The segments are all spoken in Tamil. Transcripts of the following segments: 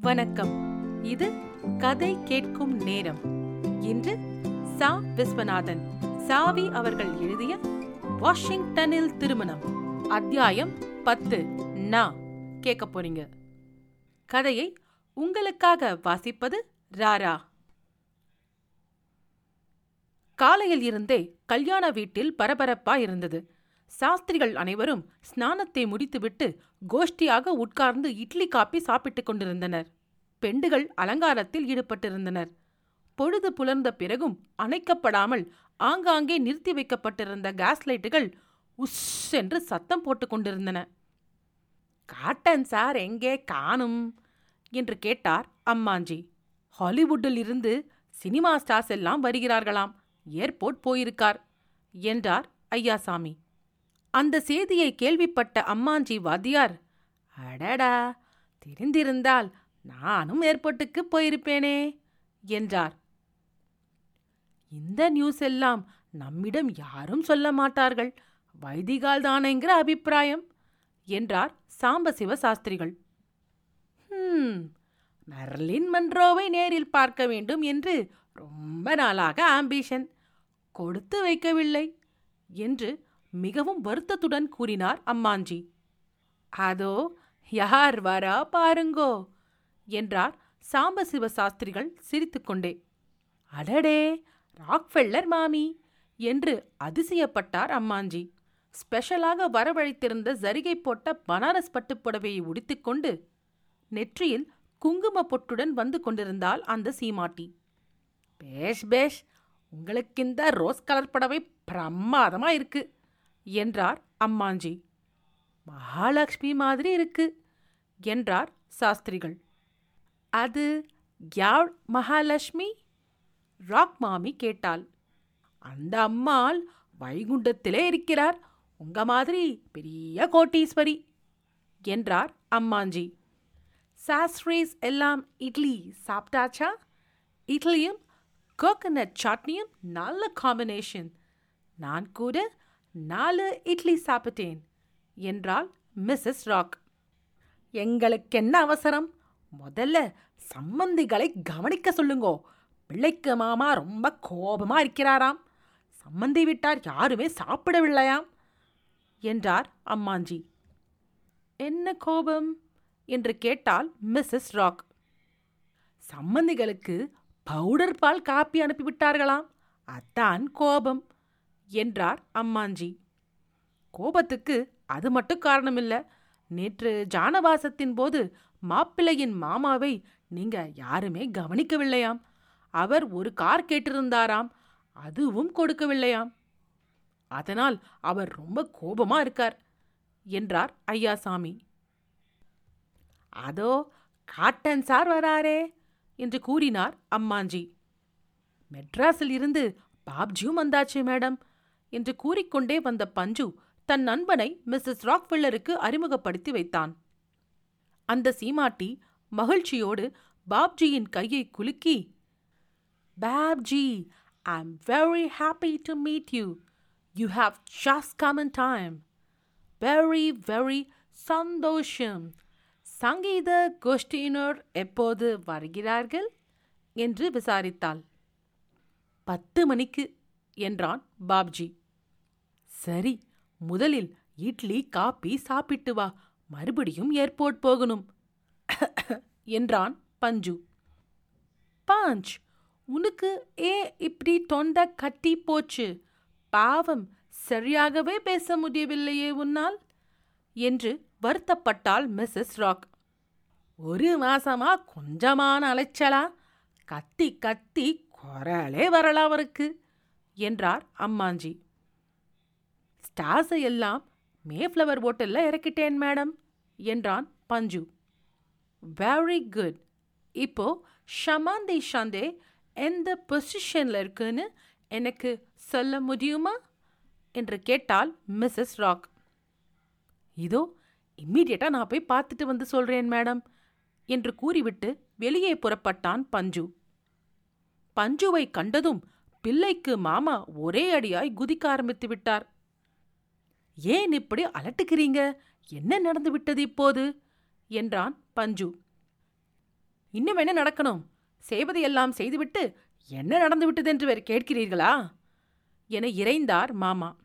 வணக்கம். இது கதை கேட்கும் நேரம். இன்று சா. விஸ்வநாதன் சாவி அவர்கள் எழுதிய வாஷிங்டனில் திருமணம். அத்தியாயம் பத்து. நா. கேட்க போறீங்க. கதையை உங்களுக்காக வாசிப்பது ராரா. காலையில் இருந்தே கல்யாண வீட்டில் பரபரப்பா இருந்தது. சாஸ்திரிகள் அனைவரும் ஸ்நானத்தை முடித்துவிட்டு கோஷ்டியாக உட்கார்ந்து இட்லி காப்பி சாப்பிட்டுக் கொண்டிருந்தனர். பெண்டுகள் அலங்காரத்தில் ஈடுபட்டிருந்தனர். பொழுது புலர்ந்த பிறகும் அணைக்கப்படாமல் ஆங்காங்கே நிறுத்தி வைக்கப்பட்டிருந்த கேஸ் லைட்டுகள் உஸ் என்று சத்தம் போட்டுக் கொண்டிருந்தன. காட்டன் சார் எங்கே? காணும்! என்று கேட்டார் அம்மாஞ்சி. ஹாலிவுட்டில் இருந்து சினிமா ஸ்டார்ஸ் எல்லாம் வருகிறார்களாம். ஏர்போர்ட் போயிருக்கார் என்றார் ஐயாசாமி. அந்த செய்தியை கேள்விப்பட்ட அம்மாஞ்சி வாத்தியார் அடடா தெரிந்திருந்தால் நானும் ஏர்போர்ட்டுக்கு போயிருப்பேனே என்றார். இந்த நியூஸ் எல்லாம் நம்மிடம் யாரும் சொல்ல மாட்டார்கள். வைதிகால் தானேங்கிற அபிப்பிராயம் என்றார் சாம்பசிவ சாஸ்திரிகள். மெர்லின் மன்ரோவை நேரில் பார்க்க வேண்டும் என்று ரொம்ப நாளாக ஆம்பிஷன் கொடுத்து வைக்கவில்லை என்று மிகவும் வருத்தத்துடன் கூறினார் அம்மாஞ்சி. அதோ யார் வரா பாருங்கோ என்றார் சாம்பசிவ சாஸ்திரிகள் சிரித்துக்கொண்டே. அடடே ராக்ஃபெல்லர் மாமி என்று அதிசயப்பட்டார் அம்மாஞ்சி. ஸ்பெஷலாக வரவழைத்திருந்த ஜரிகை போட்ட பனாரஸ் பட்டுப் புடவையை உடுத்திக்கொண்டு நெற்றியில் குங்கும பொட்டுடன் வந்து கொண்டிருந்தாள் அந்த சீமாட்டி. பேஷ் பேஷ் உங்களுக்கு இந்த ரோஸ் கலர் புடவை பிரமாதமா இருக்கு. என்றார் அம்மாஞ்சி. மகாலட்சுமி மாதிரி இருக்கு என்றார் சாஸ்திரிகள். அது யாழ் மகாலட்சுமி? ராக் மாமி கேட்டாள். அந்த அம்மாள் வைகுண்டத்திலே இருக்கிறார். உங்க மாதிரி பெரிய கோட்டீஸ்வரி என்றார் அம்மாஞ்சி. சாஸ்ட்ரீஸ் எல்லாம் இட்லி சாப்பிட்டாச்சா? இட்லியும் கோகனட் சட்னியும் நல்ல காம்பினேஷன் நான் கூட நாலு இட்லி சாப்பிட்டேன் என்றாள் மிஸ்ஸஸ் ராக். எங்களுக்கு என்ன அவசரம்? முதல்ல சம்மந்திகளை கவனிக்க சொல்லுங்கோ. பிள்ளைக்கு மாமா ரொம்ப கோபமா இருக்கிறாராம். சம்மந்தி விட்டார் யாருமே சாப்பிடவில்லையாம் என்றார் அம்மாஞ்சி. என்ன கோபம்? என்று கேட்டால் மிஸ்ஸஸ் ராக். சம்மந்திகளுக்கு பவுடர் பால் காப்பி அனுப்பிவிட்டார்களாம். அதான் கோபம். என்றார் அம்மாஞ்சி. கோபத்துக்கு அது மட்டும் காரணமில்ல. நேற்று ஜானவாசத்தின் போது மாப்பிள்ளையின் மாமாவை நீங்க யாருமே கவனிக்கவில்லையாம். அவர் ஒரு கார் கேட்டிருந்தாராம். அதுவும் கொடுக்கவில்லையாம். அதனால் அவர் ரொம்ப கோபமா இருக்கார் என்றார் ஐயாசாமி. அதோ காட்டன் சார் வராரே என்று கூறினார் அம்மாஞ்சி. மெட்ராஸில் இருந்து பாப்ஜியும் வந்தாச்சு மேடம். என்று கூறிக்கொண்டே வந்த பஞ்சு தன் நண்பனை மிஸ்ஸஸ் ராக்வெல்லருக்கு அறிமுகப்படுத்தி வைத்தான். அந்த சீமாட்டி மகிழ்ச்சியோடு பாப்ஜியின் கையை குலுக்கி Babji I am very happy to meet you you have just come in time very very சந்தோஷம். சங்கீத கோஷ்டியினர் எப்போது வருகிறார்கள்? என்று விசாரித்தாள். பத்து மணிக்கு என்றான் பாப்ஜி. சரி முதலில் இட்லி காப்பி சாப்பிட்டு வா. மறுபடியும் ஏர்போர்ட் போகணும். என்றான் பஞ்சு. பாஞ்ச் உனக்கு ஏ இப்படி தொண்டை கட்டி போச்சு? பாவம் சரியாகவே பேச முடியவில்லையே உன்னால்? என்று வருத்தப்பட்டாள் மிஸ்ஸஸ் ராக். ஒரு மாசமா கொஞ்சமான அலைச்சலா? கத்தி கத்தி குரலே வரலாம் அவருக்கு. என்றார் அம்மாஞ்சி. ஸ்டார்ஸை எல்லாம் மேஃப்ளவர் ஹோட்டல்ல இறக்கிட்டேன் மேடம் என்றான் பஞ்சு. வெரி குட் இப்போ ஷமாந்தே ஷாந்தே எந்த பொசிஷன்ல இருக்குன்னு எனக்கு சொல்ல முடியுமா? என்று கேட்டால் மிஸ்ஸஸ் ராக். இதோ இம்மீடியட்டா நான் போய் பார்த்துட்டு வந்து சொல்றேன் மேடம் என்று கூறிவிட்டு வெளியே புறப்பட்டான் பஞ்சு. பஞ்சுவை கண்டதும் பிள்ளைக்கு மாமா ஒரே அடியாய் குதிக்க ஆரம்பித்து விட்டார். ஏன் இப்படி அலட்டுக்கிறீங்க? என்ன நடந்து விட்டது இப்போது? என்றான் பஞ்சு. இன்னும் என்ன நடக்கணும்? செய்வதையெல்லாம் செய்துவிட்டு என்ன நடந்துவிட்டது என்று வேறு கேட்கிறீர்களா? என இறைந்தார் மாமா.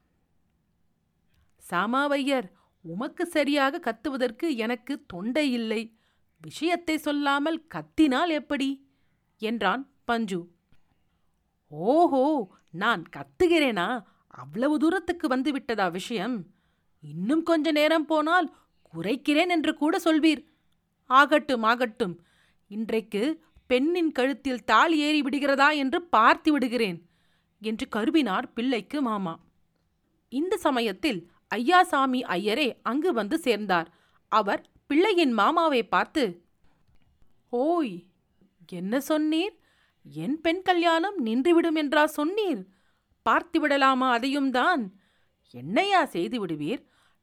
சாமாவையர் உமக்கு சரியாக கத்துவதற்கு எனக்கு தொண்டை இல்லை. விஷயத்தை சொல்லாமல் கத்தினால் எப்படி? என்றான் பஞ்சு. ஓஹோ நான் கத்துகிறேனா? அவ்வளவு தூரத்துக்கு வந்து விட்டதா விஷயம்? இன்னும் கொஞ்ச நேரம் போனால் குறைக்கிறேன் என்று கூட சொல்வீர். ஆகட்டும் ஆகட்டும். இன்றைக்கு பெண்ணின் கழுத்தில் தாள் ஏறி விடுகிறதா என்று பார்த்து விடுகிறேன் என்று கருவினார் பிள்ளைக்கு மாமா. இந்த சமயத்தில் ஐயாசாமி ஐயரே அங்கு வந்து சேர்ந்தார். அவர் பிள்ளையின் மாமாவை பார்த்து ஓய் என்ன சொன்னீர்? என் பெண் கல்யாணம் நின்றுவிடும் என்றா சொன்னீர். பார்த்துவிடலாமா அதையும் தான். என்னையா செய்து விடுவீர்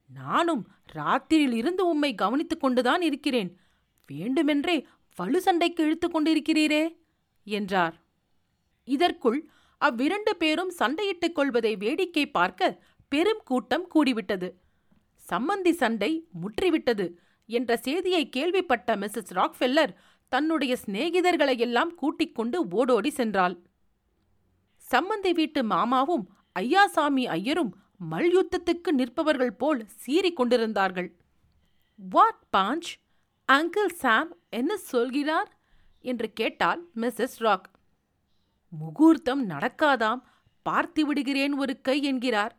நானும் ராத்திரியில் இருந்து உம்மை கவனித்துக் கொண்டுதான் இருக்கிறேன். வேண்டுமென்றே வலு சண்டைக்கு இழுத்து கொண்டிருக்கிறீரே? என்றார். இதற்குள் அவ்விரண்டு பேரும் சண்டையிட்டுக் கொள்வதை வேடிக்கை பார்க்க பெரும் கூட்டம் கூடிவிட்டது. சம்மந்தி சண்டை முற்றிவிட்டது என்ற செய்தியை கேள்விப்பட்ட மிஸ்ஸஸ் ராக்ஃபெல்லர் தன்னுடைய சிநேகிதர்களை எல்லாம் கூட்டிக் கொண்டு ஓடோடி சென்றாள். சம்மந்தி வீட்டு மாமாவும் ஐயாசாமி ஐயரும் மல்யுத்தத்துக்கு நிற்பவர்கள் போல் சீறிக் கொண்டிருந்தார்கள். வாட் பாஞ்ச்? அங்கிள் சாம் என்ன சொல்கிறார்? என்று கேட்டாள் மிஸ்ஸஸ் ராக். முகூர்த்தம் நடக்காதாம் பார்த்து விடுகிறேன் ஒரு கை என்கிறார்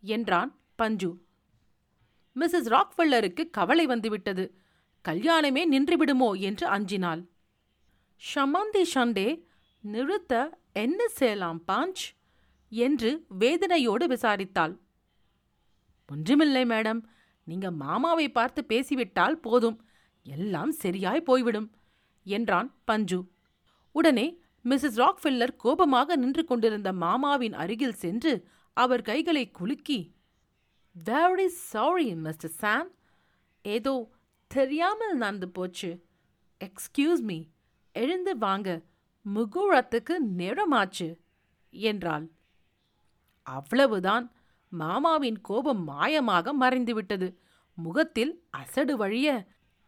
என்றான் பஞ்சு. மிஸ்ஸஸ் ராக்வெல்லருக்கு கவலை வந்துவிட்டது. கல்யாணமே நின்றுவிடுமோ என்று அஞ்சினாள். ஷமந்தி ஷண்டே நிறுத்த என்ன செய்யலாம் பாஞ்ச்? என்று வேதனையோடு விசாரித்தாள். ஒன்றுமில்லை மேடம். நீங்க மாமாவை பார்த்து பேசிவிட்டால் போதும். எல்லாம் சரியாய் போய்விடும் என்றான் பஞ்சு. உடனே மிஸ்ஸஸ் ராக்ஃபில்லர் கோபமாக நின்று கொண்டிருந்த மாமாவின் அருகில் சென்று அவர் கைகளை குலுக்கி வெரி சாரி மிஸ்டர் சாம் ஏதோ தெரியாமல் நடந்து போச்சு. எக்ஸ்கியூஸ் மீ எழுந்து வாங்க. முகூரத்துக்கு நேரமாச்சு என்றாள். அவ்வளவுதான். மாமாவின் கோபம் மாயமாக மறைந்துவிட்டது. முகத்தில் அசடு வழிய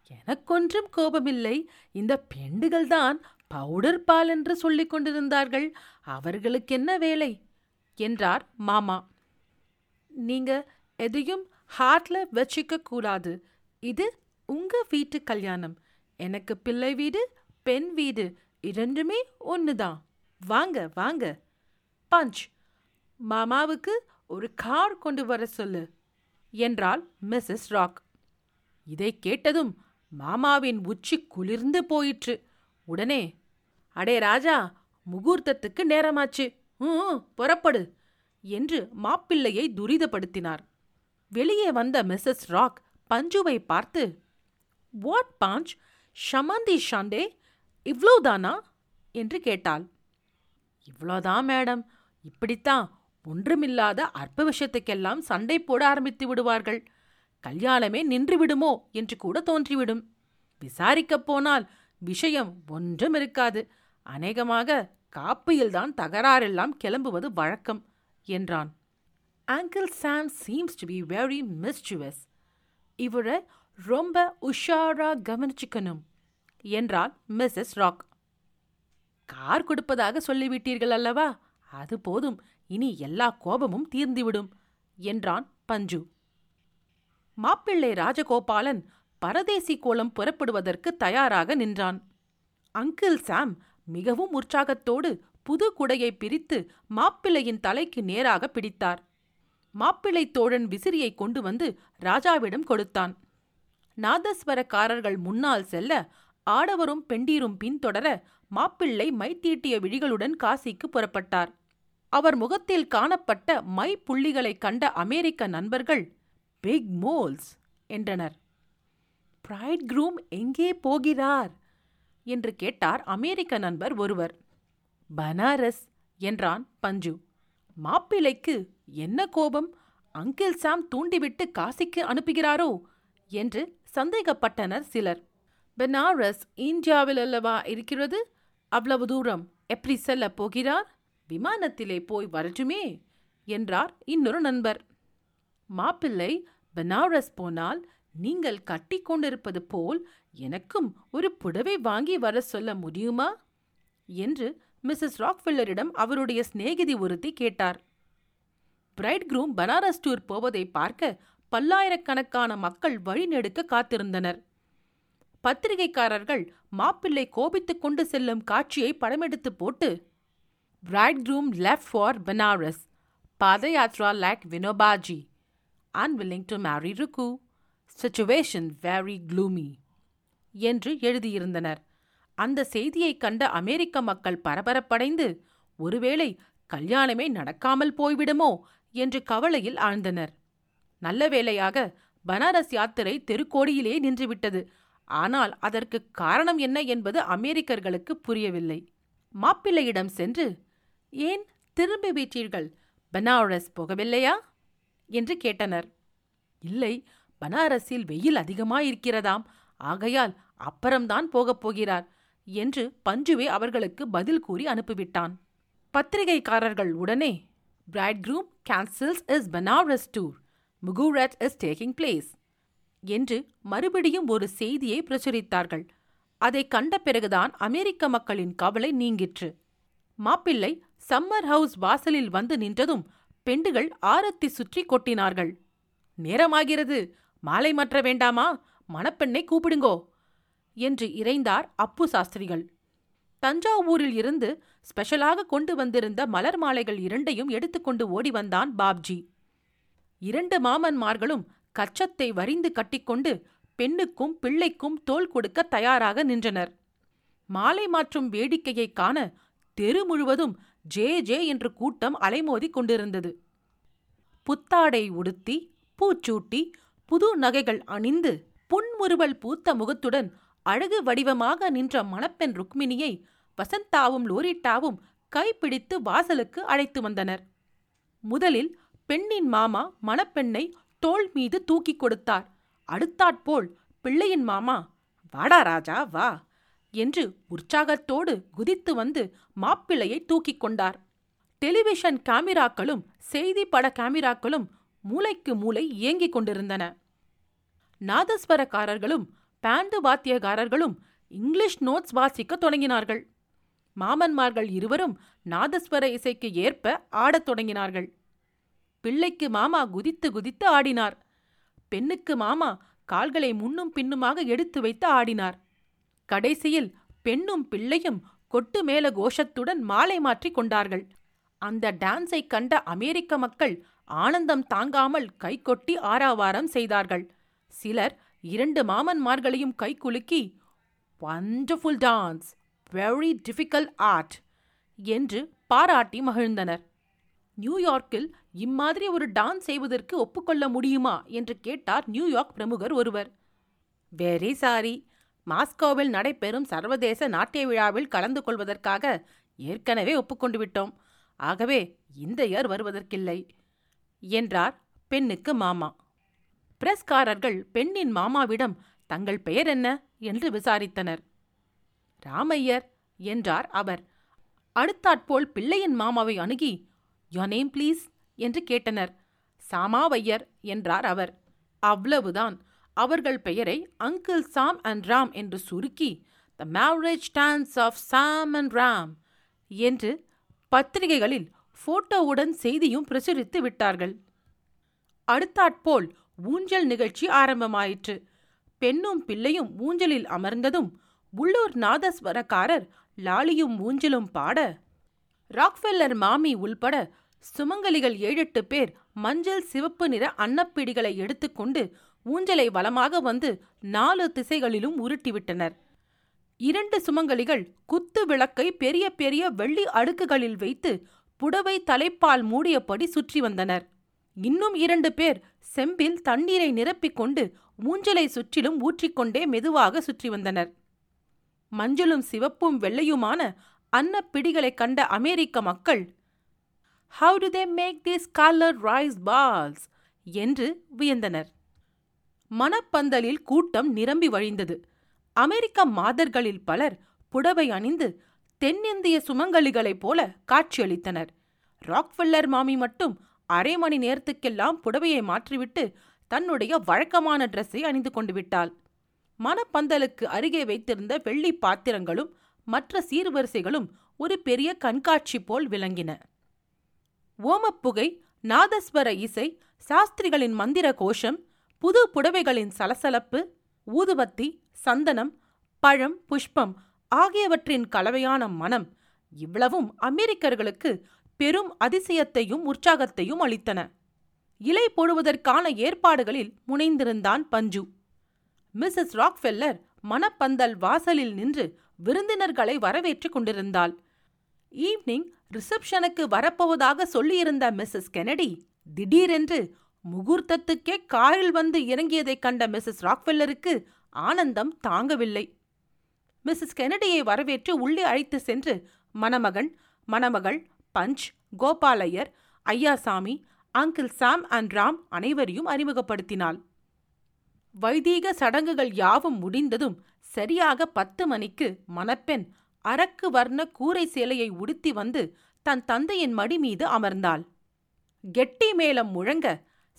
எனக்கொன்றும் கோபமில்லை. இந்த பெண்டுகள்தான் பவுடர் பால் என்று சொல்லிக் கொண்டிருந்தார்கள். அவர்களுக்கென்ன வேலை? என்றார் மாமா. நீங்க எதையும் ஹார்ட்ல வச்சிக்க கூடாது. இது உங்க வீட்டு கல்யாணம். எனக்கு பிள்ளை வீடு பெண் வீடு இரண்டுமே ஒண்ணுதான். வாங்க வாங்க. பஞ்ச் மாமாவுக்கு ஒரு கார் கொண்டு வர சொல்லு என்றாள் மிஸ்ஸஸ் ராக். இதை கேட்டதும் மாமாவின் உச்சி குளிர்ந்து போயிற்று. உடனே அடே ராஜா முகூர்த்தத்துக்கு நேரமாச்சு. ம் புறப்படு என்று மாப்பிள்ளையை துரிதப்படுத்தினார். வெளியே வந்த மிஸ்ஸஸ் ராக் பஞ்சுவை பார்த்து வாட் பாஞ்ச் ஷமந்தி ஷாண்டே இவ்வளோதானா என்று கேட்டாள். இவ்வளோதான் மேடம். இப்படித்தான் ஒன்றுமில்லாத அற்ப விஷயத்துக்கெல்லாம் சண்டை போட ஆரம்பித்து விடுவார்கள். கல்யாணமே நின்று விடுமோ? என்று கூட தோன்றிவிடும். விசாரிக்கப் போனால் விஷயம் ஒன்றும் இருக்காது. அநேகமாக காப்பியில்தான் தகராறெல்லாம் கிளம்புவது வழக்கம் என்றான். Uncle Sam seems to be very mischievous இவரை ரொம்ப உஷாரா கவனிச்சுக்கணும் என்றாள் மிஸ்ஸஸ் ராக். கார் கொடுப்பதாக சொல்லிவிட்டீர்கள் அல்லவா? அது போதும் இனி எல்லா கோபமும் தீர்ந்துவிடும் என்றான் பஞ்சு. மாப்பிள்ளை ராஜகோபாலன் பரதேசி கோலம் புறப்படுவதற்கு தயாராக நின்றான். அங்கிள் சாம் மிகவும் உற்சாகத்தோடு புது குடையை பிரித்து மாப்பிள்ளையின் தலைக்கு நேராக பிடித்தார். மாப்பிள்ளை தோழன் விசிறியை கொண்டு வந்து ராஜாவிடம் கொடுத்தான். நாதஸ்வரக்காரர்கள் முன்னால் செல்ல ஆடவரும் பெண்டீரும் பின்தொடர மாப்பிள்ளை மைத்தீட்டிய விழிகளுடன் காசிக்கு புறப்பட்டார். அவர் முகத்தில் காணப்பட்ட மை புள்ளிகளைக் கண்ட அமெரிக்க நண்பர்கள் பிக் மோல்ஸ் என்றனர். பிரைட் க்ரூம் எங்கே போகிறார்? என்று கேட்டார் அமெரிக்க நண்பர் ஒருவர். பனாரஸ் என்றான் பஞ்சு. மாப்பிள்ளைக்கு என்ன கோபம்? அங்கிள் சாம் தூண்டிவிட்டு காசிக்கு அனுப்புகிறாரோ? என்று சந்தேகப்பட்டனர் சிலர். பெனாரஸ் இந்தியாவில் அல்லவா இருக்கிறது? அவ்வளவு தூரம் எப்படி செல்ல போகிறார்? விமானத்திலே போய் வரட்டுமே? என்றார் இன்னொரு நண்பர். மாப்பிள்ளை பனாரஸ் போனால் நீங்கள் கட்டிக்கொண்டிருப்பது போல் எனக்கும் ஒரு புடவை வாங்கி வர சொல்ல முடியுமா? என்று மிஸ்ஸஸ் ராக்ஃபில்லரிடம் அவருடைய சிநேகிதி ஒருத்தி கேட்டார். பிரைட் குரூம் பனாரஸ் டூர் போவதை பார்க்க பல்லாயிரக்கணக்கான மக்கள் வழிநெடுக்க காத்திருந்தனர். பத்திரிகைக்காரர்கள் மாப்பிள்ளை கோபித்துக் கொண்டு செல்லும் காட்சியை படமெடுத்து போட்டு bridegroom left for Banaras padayatra like Vinobaji unwilling to marry Rukku situation very gloomy என்று எழுதியிருந்தனர். அந்த செய்தியை கண்ட அமெரிக்க மக்கள் பரபரப்படைந்து ஒருவேளை கல்யாணமே நடக்காமல் போய்விடுமோ? என்று கவலையில் ஆழ்ந்தனர். நல்ல வேளையாக பனாரஸ் யாத்திரை தெருக்கோடியிலே நின்றுவிட்டது. ஆனால் அதற்கு காரணம் என்ன என்பது அமெரிக்கர்களுக்கு புரியவில்லை. மாப்பிள்ளையிடம் சென்று ஏன் திரும்பி வீட்டீர்கள் பனாரஸ் போகவில்லையா? என்று கேட்டனர். இல்லை பனாரஸில் வெயில் அதிகமாயிருக்கிறதாம். ஆகையால் அப்புறம்தான் போகப் போகிறார் என்று பஞ்சுவே அவர்களுக்கு பதில் கூறி அனுப்பிவிட்டான். பத்திரிகைக்காரர்கள் உடனே bridegroom cancels is Banaras tour muhurat is taking place என்று மறுபடியும் ஒரு செய்தியை பிரசுரித்தார்கள். அதை கண்ட பிறகுதான் அமெரிக்க மக்களின் கவலை நீங்கிற்று. மாப்பிள்ளை சம்மர் ஹவுஸ் வாசலில் வந்து நின்றதும் பெண்டுகள் ஆரத்தி சுற்றி கொட்டினார்கள். நேரமாகிறது. மாலை மற்ற வேண்டாமா? மணப்பெண்ணை கூப்பிடுங்கோ என்று இறைந்தார் அப்பு சாஸ்திரிகள். தஞ்சாவூரில் இருந்து ஸ்பெஷலாக கொண்டு வந்திருந்த மலர் மாலைகள் இரண்டையும் எடுத்துக்கொண்டு ஓடி வந்தான் பாப்ஜி. இரண்டு மாமன்மார்களும் கச்சத்தை வரிந்து கட்டிக்கொண்டு பெண்ணுக்கும் பிள்ளைக்கும் தோல் கொடுக்க தயாராக நின்றனர். மாலை மாற்றும் வேடிக்கையைக் காண தெரு முழுவதும் ஜே ஜே என்று கூட்டம் அலைமோதிக் கொண்டிருந்தது. புத்தாடை உடுத்தி பூச்சூட்டி புது நகைகள் அணிந்து புன்முறுவல் பூத்த முகத்துடன் அழகு வடிவமாக நின்ற மணப்பெண் ருக்மிணியை வசந்தாவும் லோரிட்டாவும் கைப்பிடித்து வாசலுக்கு அழைத்து வந்தனர். முதலில் பெண்ணின் மாமா மணப்பெண்ணை தோள் மீது தூக்கிக் கொடுத்தார். அடுத்தாற்போல் பிள்ளையின் மாமா வாடா ராஜா வா என்று உற்சாகத்தோடு குதித்து வந்து மாப்பிள்ளையை தூக்கிக் கொண்டார். டெலிவிஷன் கேமிராக்களும் செய்தி பட கேமிராக்களும் மூளைக்கு மூளை இயங்கிக் கொண்டிருந்தன. நாதஸ்வரக்காரர்களும் பேண்டு வாத்தியக்காரர்களும் இங்கிலீஷ் நோட்ஸ் வாசிக்க தொடங்கினார்கள். மாமன்மார்கள் இருவரும் நாதஸ்வர இசைக்கு ஏற்ப ஆடத் தொடங்கினார்கள். பிள்ளைக்கு மாமா குதித்து குதித்து ஆடினார். பெண்ணுக்கு மாமா கால்களை முன்னும் பின்னுமாக எடுத்து வைத்து ஆடினார். கடைசியில் பெண்ணும் பிள்ளையும் கொட்டு மேல கோஷத்துடன் மாலை மாற்றிக் கொண்டார்கள். அந்த டான்ஸை கண்ட அமெரிக்க மக்கள் ஆனந்தம் தாங்காமல் கைகொட்டி ஆராவாரம் செய்தார்கள். சிலர் இரண்டு மாமன்மார்களையும் கைகுலுக்கி wonderful dance very difficult art என்று பாராட்டி மகிழ்ந்தனர். நியூயார்க்கில் இம்மாதிரி ஒரு டான்ஸ் செய்வதற்கு ஒப்புக்கொள்ள முடியுமா? என்று கேட்டார் நியூயார்க் பிரமுகர் ஒருவர். Very sorry. மாஸ்கோவில் நடைபெறும் சர்வதேச நாட்டிய விழாவில் கலந்து கொள்வதற்காக ஏற்கனவே ஒப்புக்கொண்டு விட்டோம். ஆகவே இந்த இயர் வருவதற்கில்லை என்றார் பெண்ணுக்கு மாமா. பிரஸ்காரர்கள் பெண்ணின் மாமாவிடம் தங்கள் பெயர் என்ன? என்று விசாரித்தனர். ராமையர் என்றார் அவர். அடுத்தாற்போல் பிள்ளையின் மாமாவை அணுகி யோ நேம் ப்ளீஸ் என்று கேட்டனர். சாமாவையர் என்றார் அவர். அவ்வளவுதான். அவர்கள் பெயரை அங்கிள் சாம் அண்ட் ராம் என்று சுருக்கி the marriage dance of Sam and Ram என்று பத்திரிகைகளில் போட்டோவுடன் செய்தியும் பிரசுரித்து விட்டார்கள். அடுத்தாற்போல் ஊஞ்சல் நிகழ்ச்சி ஆரம்பமாயிற்று. பெண்ணும் பிள்ளையும் ஊஞ்சலில் அமர்ந்ததும் உள்ளூர் நாதஸ்வரக்காரர் லாலியும் ஊஞ்சலும் பாட ராக்ஃபெல்லர் மாமி உள்பட சுமங்கலிகள் ஏழெட்டு பேர் மஞ்சள் சிவப்பு நிற அன்னப்பிடிகளை எடுத்துக்கொண்டு ஊஞ்சலை வளமாக வந்து நாலு திசைகளிலும் உருட்டிவிட்டனர். இரண்டு சுமங்கலிகள் குத்து விளக்கை பெரிய பெரிய வெள்ளி அடுக்குகளில் வைத்து புடவை தலைப்பால் மூடியபடி சுற்றி வந்தனர். இன்னும் இரண்டு பேர் செம்பில் தண்ணீரை நிரப்பிக் கொண்டு ஊஞ்சலை சுற்றிலும் ஊற்றிக்கொண்டே மெதுவாக சுற்றி வந்தனர். மஞ்சளும் சிவப்பும் வெள்ளையுமான அன்னப்பிடிகளைக் கண்ட அமெரிக்க மக்கள் how do they make these colour rice balls என்று வியந்தனர். மணப்பந்தலில் கூட்டம் நிரம்பி வழிந்தது. அமெரிக்க மாதர்களில் பலர் புடவை அணிந்து தென்னிந்திய சுமங்கலிகளைப் போல காட்சியளித்தனர். ராக்ஃபில்லர் மாமி மட்டும் அரை மணி நேரத்துக்கெல்லாம் புடவையை மாற்றிவிட்டு தன்னுடைய வழக்கமான ட்ரெஸ்ஸை அணிந்து கொண்டு விட்டாள். மணப்பந்தலுக்கு அருகே வைத்திருந்த வெள்ளி பாத்திரங்களும் மற்ற சீர்வரிசைகளும் ஒரு பெரிய கண்காட்சி போல் விளங்கின. ஓமப்புகை நாதஸ்வர இசை சாஸ்திரிகளின் மந்திர கோஷம் புது புடவைகளின் சலசலப்பு ஊதுபத்தி சந்தனம் பழம் புஷ்பம் ஆகியவற்றின் கலவையான மனம் இவ்வளவும் அமெரிக்கர்களுக்கு பெரும் அதிசயத்தையும் உற்சாகத்தையும் அளித்தன. இலை போடுவதற்கான ஏற்பாடுகளில் முனைந்திருந்தான் பஞ்சு. மிஸ்ஸஸ் ராக்ஃபெல்லர் மணப்பந்தல் வாசலில் நின்று விருந்தினர்களை வரவேற்றுக் கொண்டிருந்தாள். ஈவினிங் ரிசப்ஷனுக்கு வரப்போவதாக சொல்லியிருந்த மிஸ்ஸஸ் கெனடி திடீரென்று முகூர்த்தத்துக்கே காரில் வந்து இறங்கியதைக் கண்ட மிஸ்ஸஸ் ராக்வெல்லருக்கு ஆனந்தம் தாங்கவில்லை. மிஸ்ஸஸ் கெனடியை வரவேற்று உள்ளே அழைத்து சென்று மணமகன் மணமகள் Panch Gopalaiyar Ayyasami uncle Sam and Ram அனைவரையும் அறிமுகப்படுத்தினாள். வைதீக சடங்குகள் யாவும் முடிந்ததும் சரியாக பத்து மணிக்கு மணப்பெண் அரக்கு வர்ண கூரை சேலையை உடுத்தி வந்து தன் தந்தையின் மடி மீது அமர்ந்தாள். கெட்டி மேளம் முழங்க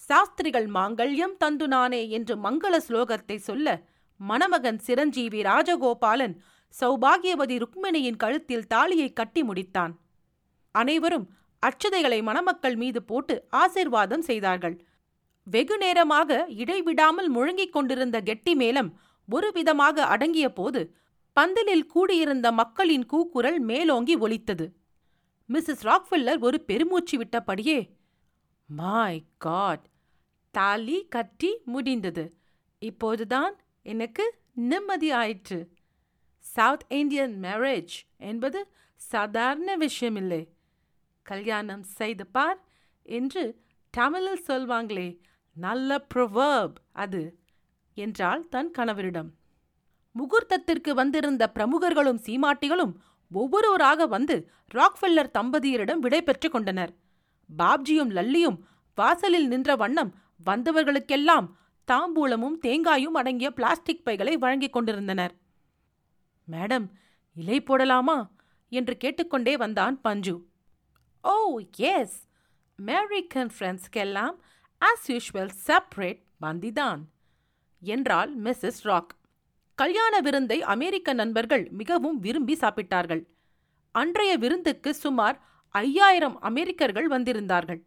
சாஸ்திரிகள் மாங்கல்யம் தந்து நானே என்று மங்கள ஸ்லோகத்தை சொல்ல மணமகன் சிரஞ்சீவி ராஜகோபாலன் சௌபாகியவதி ருக்மிணியின் கழுத்தில் தாலியை கட்டி முடித்தான். அனைவரும் அச்சதைகளை மணமக்கள் மீது போட்டு ஆசிர்வாதம் செய்தார்கள். வெகு நேரமாக இடைவிடாமல் முழங்கிக் கொண்டிருந்த கெட்டி மேளம் ஒரு விதமாக அடங்கிய போது பந்தலில் கூடியிருந்த மக்களின் கூக்குரல் மேலோங்கி ஒலித்தது. மிஸ்ஸஸ் ராக்ஃபில்லர் ஒரு பெருமூச்சு விட்டபடியே மாய் காட் தாலி கட்டி முடிந்தது. இப்போதுதான் எனக்கு நிம்மதி ஆயிற்று சவுத் இந்தியன் மேரேஜ் என்பது சாதாரண விஷயமில்லை. கல்யாணம் செய்து பார் என்று தமிழில் சொல்வாங்களே நல்ல ப்ரொவர்ப் அது என்றாள் தன் கணவரிடம். முகூர்த்தத்திற்கு வந்திருந்த பிரமுகர்களும் சீமாட்டிகளும் ஒவ்வொருவராக வந்து ராக்ஃபெல்லர் தம்பதியரிடம் விடை கொண்டனர். பாப்ஜியும் லல்லியும் வாசலில் நின்ற வண்ணம் வந்தவர்களுக்கெல்லாம் தாம்பூலமும் தேங்காயும் அடங்கிய பிளாஸ்டிக் பைகளை வழங்கிக் கொண்டிருந்தனர். மேடம் இலை போடலாமா? என்று கேட்டுக்கொண்டே வந்தான் பஞ்சு. ஓ எஸ் அமெரிக்கன் ஃப்ரெண்ட்ஸ்க்கெல்லாம் ஆஸ் யூஷுவல் செப்பரேட் பந்திதான் என்றாள் மிஸ்ஸஸ் ராக். கல்யாண விருந்தை அமெரிக்க நண்பர்கள் மிகவும் விரும்பி சாப்பிட்டார்கள். அன்றைய விருந்துக்கு சுமார் ஐயாயிரம் அமெரிக்கர்கள் வந்திருந்தார்கள்.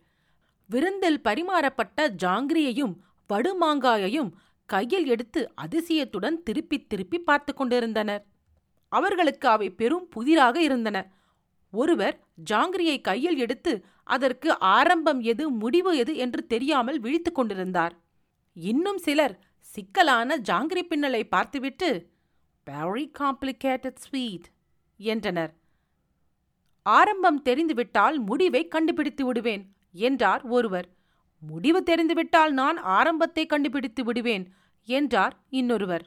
விருந்தில் பரிமாறப்பட்ட ஜாங்கிரியையும் வடுமாங்காயையும் கையில் எடுத்து அதிசயத்துடன் திருப்பி திருப்பி பார்த்து கொண்டிருந்தனர். அவர்களுக்கு அவை பெரும் புதிராக இருந்தன. ஒருவர் ஜாங்கிரியை கையில் எடுத்து அதற்கு ஆரம்பம் எது முடிவு எது என்று தெரியாமல் விழித்துக் கொண்டிருந்தார். இன்னும் சிலர் சிக்கலான ஜாங்கிரி பின்னலை பார்த்துவிட்டு வெரி காம்ப்ளிகேட்டட் ஸ்வீட் என்றனர். ஆரம்பம் தெரிந்துவிட்டால் முடிவை கண்டுபிடித்து விடுவேன் என்றார் ஒருவர். முடிவு தெரிந்துவிட்டால் நான் ஆரம்பத்தை கண்டுபிடித்து விடுவேன் என்றார் இன்னொருவர்.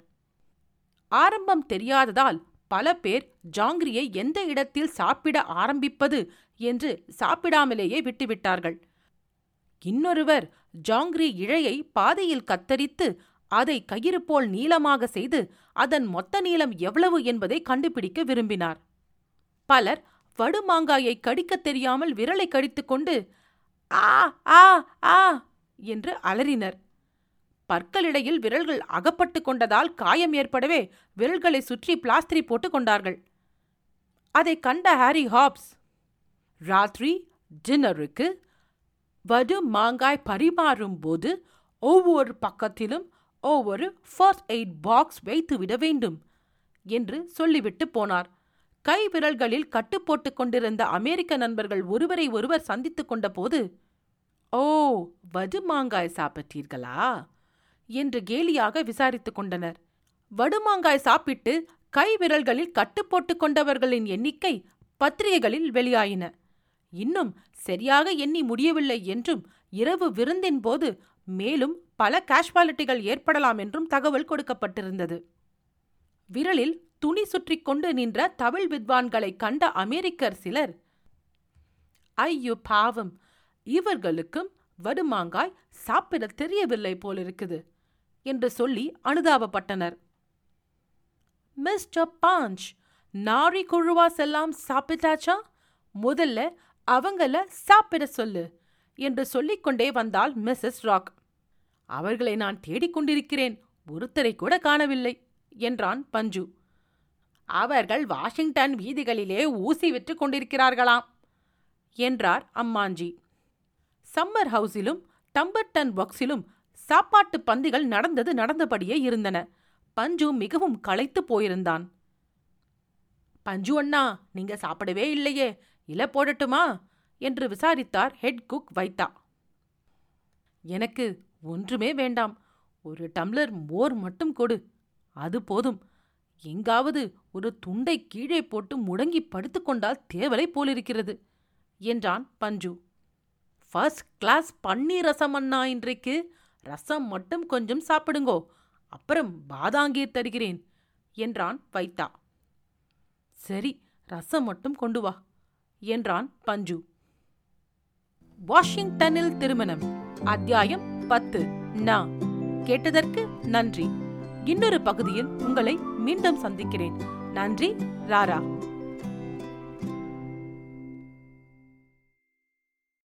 ஆரம்பம் தெரியாததால் பல பேர் ஜாங்கிரியை எந்த இடத்தில் சாப்பிட ஆரம்பிப்பது என்று சாப்பிடாமலேயே விட்டுவிட்டார்கள். இன்னொருவர் ஜாங்கிரி இழையை பாதையில் கத்தரித்து அதை கயிறு போல் நீளமாக செய்து அதன் மொத்த நீளம் எவ்வளவு என்பதை கண்டுபிடிக்க விரும்பினார். பலர் வடுமாங்காயை கடிக்கத் தெரியாமல் விரலை கடித்துக்கொண்டு ஆ ஆ ஆ என்று அலறினர். பற்களிடையில் விரல்கள் அகப்பட்டு கொண்டதால் காயம் ஏற்படவே விரல்களை சுற்றி பிளாஸ்திரி போட்டு கொண்டார்கள். அதை கண்ட ஹாரி ஹாப்ஸ் ராத்திரி டின்னருக்கு வடு மாங்காய் பரிமாறும் போது ஒவ்வொரு பக்கத்திலும் ஒவ்வொரு ஃபர்ஸ்ட் எய்ட் பாக்ஸ் வைத்து விட வேண்டும் என்று சொல்லிவிட்டு போனார். கை விரல்களில் கட்டு கொண்டிருந்த அமெரிக்க நண்பர்கள் ஒருவரை ஒருவர் சந்தித்துக் கொண்டபோது ஓ வடு மாங்காய் சாப்பிட்டீர்களா? என்று கேலியாக விசாரித்துக் கொண்டனர். வடுமாங்காய் சாப்பிட்டு கை விரல்களில் கட்டு கொண்டவர்களின் எண்ணிக்கை பத்திரிகைகளில் வெளியாயின. இன்னும் சரியாக எண்ணி முடியவில்லை என்றும் இரவு விருந்தின் போது மேலும் பல கேஷ்வாலிட்டிகள் ஏற்படலாம் என்றும் தகவல் கொடுக்கப்பட்டிருந்தது. விரலில் துணி சுற்றிக் கொண்டு நின்ற தமிழ் வித்வான்களை கண்ட அமெரிக்கர் சிலர் ஐயோ பாவம் இவர்களுக்கும் வடுமாங்காய் சாப்பிட தெரியவில்லை போலிருக்குது என்று சொல்லி அனுதாபப்பட்டனர். மிஸ்டர் பாஞ்ச் நாரி குழுவாஸ் எல்லாம் சாப்பிட்டாச்சா? முதல்ல அவங்கள சாப்பிட சொல்லு என்று சொல்லிக்கொண்டே வந்தாள் மிஸ்ஸஸ் ராக். அவர்களை நான் தேடிக்கொண்டிருக்கிறேன் ஒருத்தரை கூட காணவில்லை என்றான் பஞ்சு. அவர்கள் வாஷிங்டன் வீதிகளிலே ஊசி விற்று கொண்டிருக்கிறார்களாம் என்றார் அம்மாஞ்சி. சம்மர் ஹவுஸிலும் டம்பர்டன் பாக்ஸிலும் சாப்பாட்டு பந்திகள் நடந்தது நடந்தபடியே இருந்தன. பஞ்சு மிகவும் களைத்து போயிருந்தான். பஞ்சு அண்ணா நீங்க சாப்பிடவே இல்லையே இல போடட்டுமா? என்று விசாரித்தார் ஹெட் குக் வைத்தா. எனக்கு ஒன்றுமே வேண்டாம். ஒரு டம்ளர் மோர் மட்டும் கொடு. அது போதும். எங்காவது ஒரு துண்டை கீழே போட்டு முடங்கி படுத்துக்கொண்டால் தேவலை போலிருக்கிறது என்றான் பஞ்சு. ஃபர்ஸ்ட் கிளாஸ் பன்னீர் ரசம் அண்ணா இன்றைக்கு. ரசம் மட்டும் கொஞ்சம் சாப்பிடுங்கோ. அப்புறம் பாதாங்கீர் தருகிறேன் என்றான் வைத்தா. சரி ரசம் மட்டும் கொண்டு வா என்றான் பஞ்சு. வாஷிங்டனில் திருமணம். அத்தியாயம் பத்து. நா. கேட்டதற்கு நன்றி. இன்னொரு பகுதியில் உங்களை மீண்டும் சந்திக்கிறேன். நன்றி ராரா.